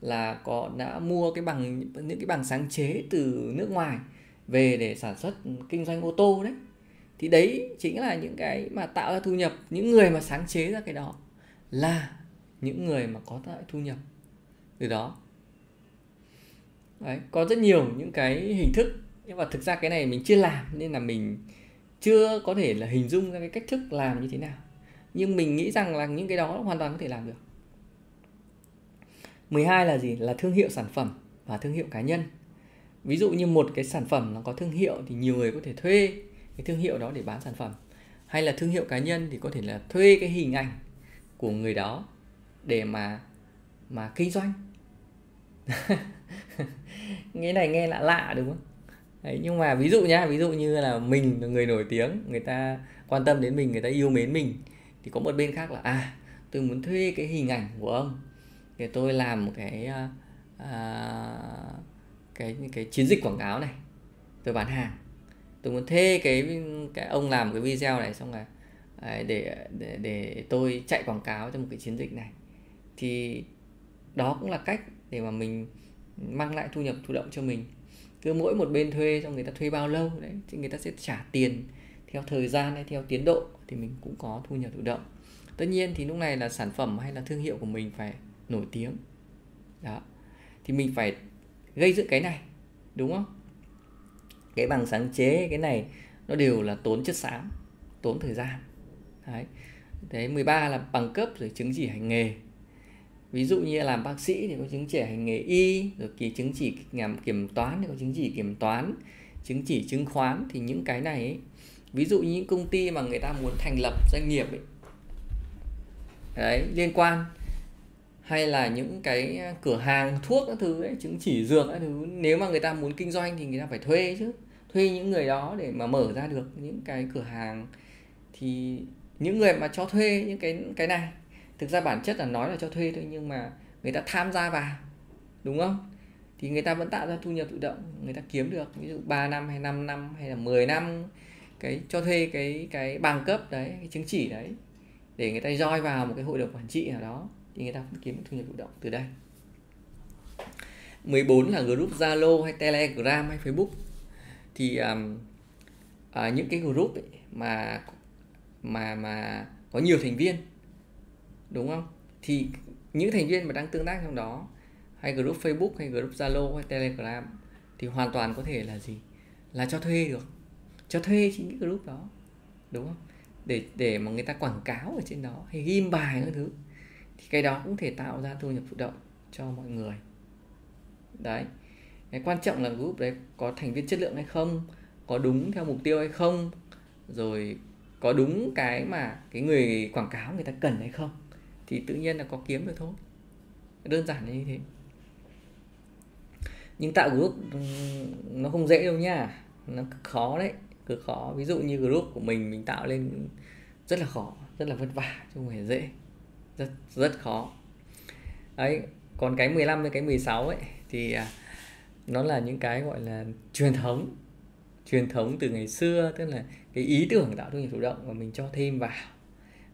Là có đã mua cái bằng những cái bằng sáng chế từ nước ngoài về để sản xuất kinh doanh ô tô đấy thì đấy chính là những cái mà tạo ra thu nhập. Những người mà sáng chế ra cái đó là những người mà có tạo thu nhập từ đó. Đấy, có rất nhiều những cái hình thức. Nhưng mà thực ra cái này mình chưa làm, nên là mình chưa có thể là hình dung ra cái cách thức làm như thế nào. Nhưng mình nghĩ rằng là những cái đó hoàn toàn có thể làm được. 12 là gì? Là thương hiệu sản phẩm và thương hiệu cá nhân. Ví dụ như một cái sản phẩm nó có thương hiệu thì nhiều người có thể thuê cái thương hiệu đó để bán sản phẩm. Hay là thương hiệu cá nhân thì có thể là thuê cái hình ảnh của người đó để mà mà kinh doanh. Nghe này nghe lạ lạ đúng không? Đấy, nhưng mà ví dụ nhá ví dụ như là mình là người nổi tiếng người ta quan tâm đến mình người ta yêu mến mình thì có một bên khác là à tôi muốn thuê cái hình ảnh của ông để tôi làm một cái à, cái cái chiến dịch quảng cáo này. Tôi bán hàng tôi muốn thuê cái cái ông làm cái video này xong rồi à, để để để tôi chạy quảng cáo cho một cái chiến dịch này. Thì đó cũng là cách để mà mình mang lại thu nhập thụ động cho mình. Cứ mỗi một bên thuê xong người ta thuê bao lâu, đấy, thì người ta sẽ trả tiền theo thời gian hay theo tiến độ thì mình cũng có thu nhập thụ động. Tất nhiên thì lúc này là sản phẩm hay là thương hiệu của mình phải nổi tiếng. Đó. Thì mình phải gây dựng cái này, đúng không? Cái bằng sáng chế cái này nó đều là tốn chất xám tốn thời gian. Đấy. Thế 13 là bằng cấp rồi chứng chỉ hành nghề. Ví dụ như làm bác sĩ thì có chứng chỉ hành nghề y rồi kỳ chứng chỉ làm kiểm toán thì có chứng chỉ kiểm toán chứng chỉ chứng khoán thì những cái này ấy, ví dụ như những công ty mà người ta muốn thành lập doanh nghiệp ấy, đấy liên quan. Hay là những cái cửa hàng thuốc các thứ ấy, chứng chỉ dược các thứ. Nếu mà người ta muốn kinh doanh thì người ta phải thuê chứ thuê những người đó để mà mở ra được những cái cửa hàng. Thì những người mà cho thuê những cái cái này, thực ra bản chất là nói là cho thuê thôi nhưng mà người ta tham gia vào, đúng không? Thì người ta vẫn tạo ra thu nhập tự động, người ta kiếm được ví dụ 3 năm hay 5 năm hay là 10 năm cái, cho thuê cái cái bằng cấp đấy, cái chứng chỉ đấy để người ta roi vào một cái hội đồng quản trị nào đó thì người ta cũng kiếm thu nhập tự động từ đây. 14 là group Zalo hay Telegram hay Facebook thì um, à, những cái group ấy mà mà mà có nhiều thành viên đúng không? Thì những thành viên mà đang tương tác trong đó hay group Facebook hay group Zalo hay Telegram thì hoàn toàn có thể là gì? Là cho thuê được. Cho thuê chính cái group đó đúng không? Để để mà người ta quảng cáo ở trên đó hay ghim bài các thứ. Thì cái đó cũng thể tạo ra thu nhập thụ động cho mọi người. Đấy cái quan trọng là group đấy có thành viên chất lượng hay không, có đúng theo mục tiêu hay không, rồi có đúng cái mà cái người quảng cáo người ta cần hay không. Thì tự nhiên là có kiếm được thôi. Đơn giản là như thế. Nhưng tạo group nó không dễ đâu nha. Nó cực khó đấy, cực khó. Ví dụ như group của mình mình tạo lên rất là khó, rất là vất vả, chứ không hề dễ. Rất rất khó. Đấy, còn cái 15 với cái 16 ấy, thì à, nó là những cái gọi là truyền thống. Truyền thống từ ngày xưa, tức là cái ý tưởng tạo thu nhập chủ động mà mình cho thêm vào.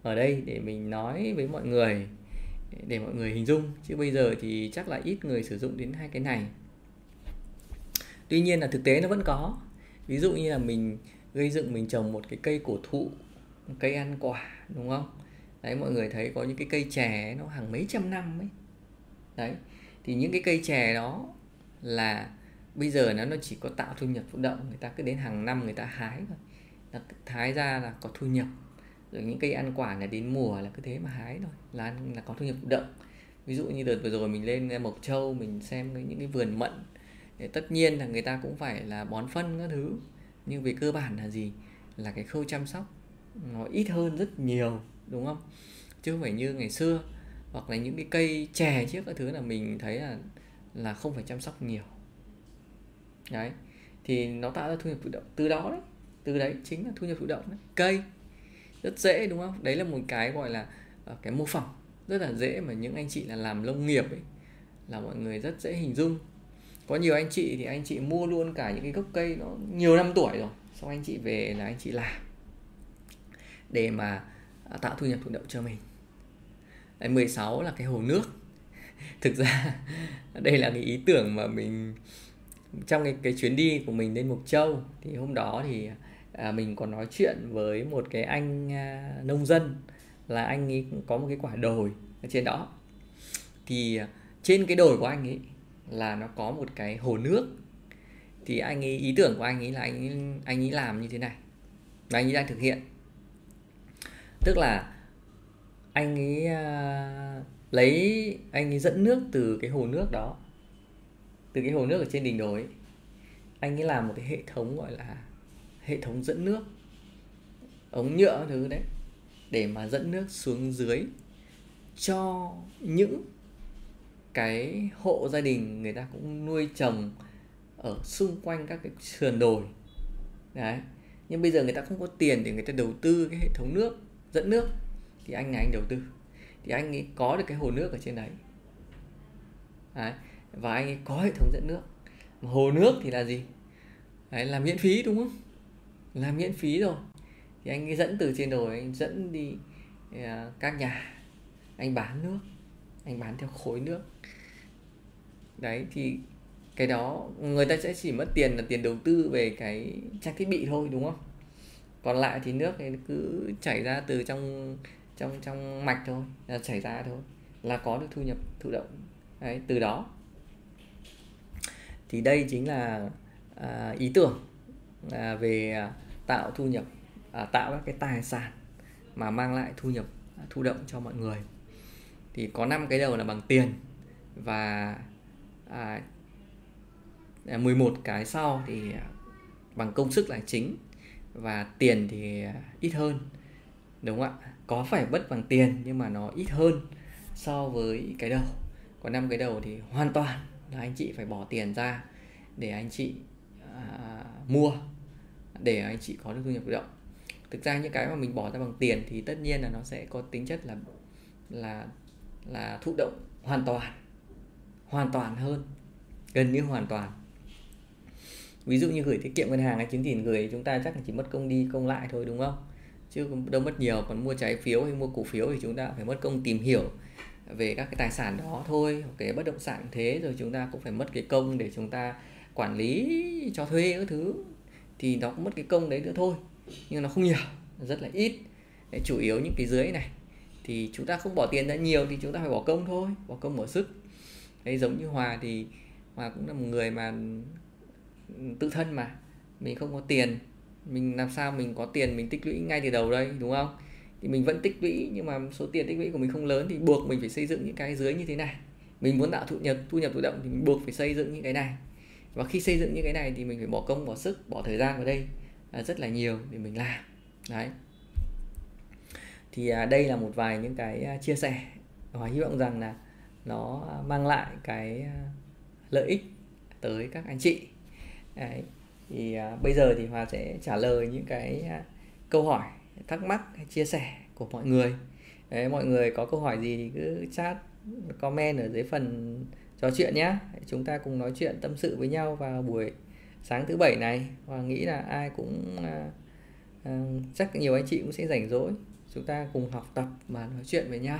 Ở đây để mình nói với mọi người, để mọi người hình dung. Chứ bây giờ thì chắc là ít người sử dụng đến hai cái này. Tuy nhiên là thực tế nó vẫn có. Ví dụ như là mình gây dựng mình trồng một cái cây cổ thụ cây ăn quả, đúng không? Đấy, mọi người thấy có những cái cây chè nó hàng mấy trăm năm ấy. Đấy, thì những cái cây chè đó là bây giờ nó nó chỉ có tạo thu nhập thụ động, người ta cứ đến hàng năm người ta hái thôi. Là hái ra là có thu nhập. Rồi những cây ăn quả là đến mùa là cứ thế mà hái thôi, là là có thu nhập thụ động. Ví dụ như đợt vừa rồi mình lên mộc châu, mình xem những cái vườn mận, thì tất nhiên là người ta cũng phải là bón phân các thứ. Nhưng về cơ bản là gì? Là cái khâu chăm sóc nó ít hơn rất nhiều, đúng không? Chứ không phải như ngày xưa. Hoặc là những cái cây chè trước các thứ là mình thấy là là không phải chăm sóc nhiều. Đấy thì nó tạo ra thu nhập thụ động. Từ đó đấy từ đấy chính là thu nhập thụ động đấy. Cây rất dễ đúng không? Đấy là một cái gọi là ờ, cái mô phỏng. Rất là dễ mà những anh chị là làm nông nghiệp ấy là mọi người rất dễ hình dung. Có nhiều anh chị thì anh chị mua luôn cả những cái gốc cây nó nhiều năm tuổi rồi xong anh chị về là anh chị làm để mà à, tạo thu nhập thụ động cho mình. Đấy, 16 là cái hồ nước. thực ra đây là cái ý tưởng mà mình trong cái, cái chuyến đi của mình lên Mộc Châu. Thì hôm đó thì à, mình còn nói chuyện với một cái anh à, nông dân là anh ấy có một cái quả đồi ở trên đó. Thì à, trên cái đồi của anh ấy là nó có một cái hồ nước. Thì anh ấy ý tưởng của anh ấy là anh ấy, anh ấy làm như thế này và anh ấy đang thực hiện. Tức là anh ấy à, lấy anh ấy dẫn nước từ cái hồ nước đó từ cái hồ nước ở trên đỉnh đồi ấy, anh ấy làm một cái hệ thống gọi là hệ thống dẫn nước ống nhựa thứ đấy để mà dẫn nước xuống dưới cho những cái hộ gia đình người ta cũng nuôi trồng ở xung quanh các cái sườn đồi. Đấy. Nhưng bây giờ người ta không có tiền để người ta đầu tư cái hệ thống nước dẫn nước thì anh này anh đầu tư thì anh ấy có được cái hồ nước ở trên đấy, đấy. và anh ấy có hệ thống dẫn nước. Mà hồ nước thì là gì? Đấy, là miễn phí đúng không? Là miễn phí rồi. Thì anh ấy dẫn từ trên đồi anh dẫn đi à, các nhà. Anh bán nước. Anh bán theo khối nước. Đấy thì cái đó người ta sẽ chỉ mất tiền là tiền đầu tư về cái trang thiết bị thôi đúng không? Còn lại thì nước thì cứ chảy ra từ trong trong trong mạch thôi là chảy ra thôi là có được thu nhập thụ động. Đấy từ đó. Thì đây chính là à, ý tưởng à, về tạo thu nhập à, tạo các cái tài sản mà mang lại thu nhập à, thụ động cho mọi người. Thì có năm cái đầu là bằng tiền và à, à 11 cái sau thì à, bằng công sức là chính và tiền thì à, ít hơn đúng không ạ? Có phải bất bằng tiền nhưng mà nó ít hơn so với cái đầu. Còn năm cái đầu thì hoàn toàn là anh chị phải bỏ tiền ra để anh chị à, mua để anh chị có được thu nhập thụ động. Thực ra những cái mà mình bỏ ra bằng tiền thì tất nhiên là nó sẽ có tính chất là là là thụ động hoàn toàn hoàn toàn hơn gần như hoàn toàn. Ví dụ như gửi tiết kiệm ngân hàng hay chứng chỉ gửi chúng ta chắc là chỉ mất công đi công lại thôi đúng không? Chứ đâu mất nhiều còn mua trái phiếu hay mua cổ phiếu thì chúng ta phải mất công tìm hiểu về các cái tài sản đó thôi cái bất động sản thế rồi chúng ta cũng phải mất cái công để chúng ta quản lý cho thuê các thứ. Thì nó cũng mất cái công đấy nữa thôi nhưng nó không nhiều rất là ít. Đấy, chủ yếu những cái dưới này. Thì chúng ta không bỏ tiền ra nhiều thì chúng ta phải bỏ công thôi bỏ công bỏ sức. Đấy giống như hòa thì hòa cũng là một người mà tự thân mà mình không có tiền mình làm sao mình có tiền mình tích lũy ngay từ đầu đây đúng không? Thì mình vẫn tích lũy nhưng mà số tiền tích lũy của mình không lớn thì buộc mình phải xây dựng những cái dưới như thế này. Mình muốn tạo thu nhập thu nhập tự động thì mình buộc phải xây dựng những cái này. Và khi xây dựng những cái này thì mình phải bỏ công bỏ sức bỏ thời gian vào đây à, rất là nhiều để mình làm. Đấy. Thì à, đây là một vài những cái à, chia sẻ. Và hy vọng rằng là nó mang lại cái à, lợi ích tới các anh chị. Đấy thì uh, bây giờ thì hòa sẽ trả lời những cái uh, câu hỏi thắc mắc chia sẻ của mọi người. Đấy mọi người có câu hỏi gì thì cứ chat comment ở dưới phần trò chuyện nhé chúng ta cùng nói chuyện tâm sự với nhau vào buổi sáng thứ bảy này. Và nghĩ là ai cũng à, à, chắc nhiều anh chị cũng sẽ rảnh rỗi. Chúng ta cùng học tập và nói chuyện với nhau.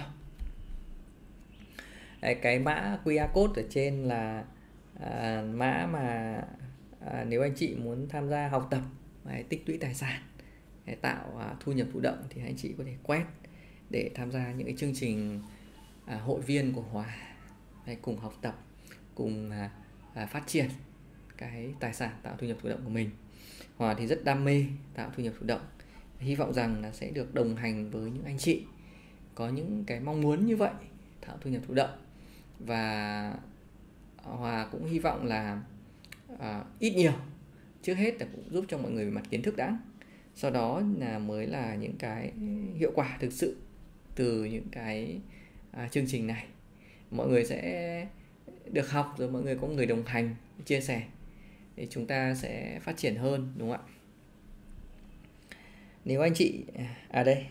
Đấy, cái mã QR code ở trên là à, mã mà à, nếu anh chị muốn tham gia học tập hay tích lũy tài sản để tạo à, thu nhập thụ động thì anh chị có thể quét để tham gia những cái chương trình à, hội viên của Hòa hay cùng học tập cùng à, à, phát triển cái tài sản tạo thu nhập thụ động của mình. Hòa thì rất đam mê tạo thu nhập thụ động. Hy vọng rằng là sẽ được đồng hành với những anh chị có những cái mong muốn như vậy tạo thu nhập thụ động. Và Hòa cũng hy vọng là à, ít nhiều. Trước hết là cũng giúp cho mọi người về mặt kiến thức đã. Sau đó là mới là những cái hiệu quả thực sự từ những cái à, chương trình này. Mọi người sẽ được học rồi mọi người có người đồng hành chia sẻ thì chúng ta sẽ phát triển hơn đúng không ạ? Nếu anh chị à, à đây.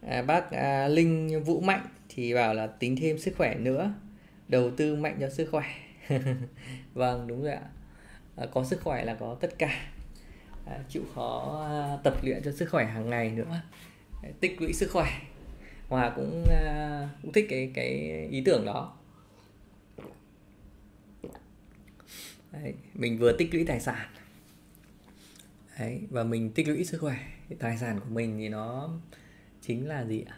À, bác à, linh vũ mạnh thì bảo là tính thêm sức khỏe nữa đầu tư mạnh cho sức khỏe. Vâng đúng rồi ạ. À, có sức khỏe là có tất cả. À, chịu khó à, tập luyện cho sức khỏe hàng ngày nữa. Tích lũy sức khỏe. Hòa cũng à, cũng thích cái cái ý tưởng đó. Đấy, mình vừa tích lũy tài sản. Đấy và mình tích lũy sức khỏe. Tài sản của mình thì nó chính là gì ạ?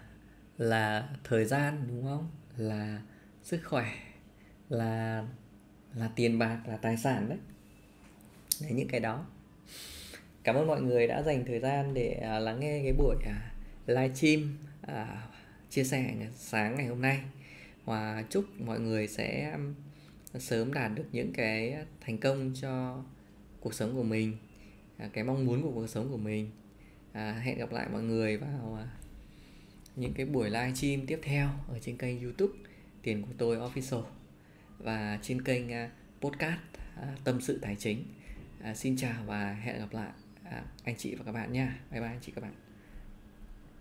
Là thời gian đúng không? Là sức khỏe là là tiền bạc là tài sản đấy. Đấy những cái đó. Cảm ơn mọi người đã dành thời gian để à, lắng nghe cái buổi à, live stream à, chia sẻ sáng ngày hôm nay. Và chúc mọi người sẽ sớm đạt được những cái thành công cho cuộc sống của mình à, cái mong muốn của cuộc sống của mình. À, hẹn gặp lại mọi người vào à, những cái buổi live stream tiếp theo ở trên kênh youtube tiền của tôi official. Và trên kênh à, podcast à, tâm sự tài chính. À, xin chào và hẹn gặp lại anh chị và các bạn nha. Bye bye anh chị, các bạn.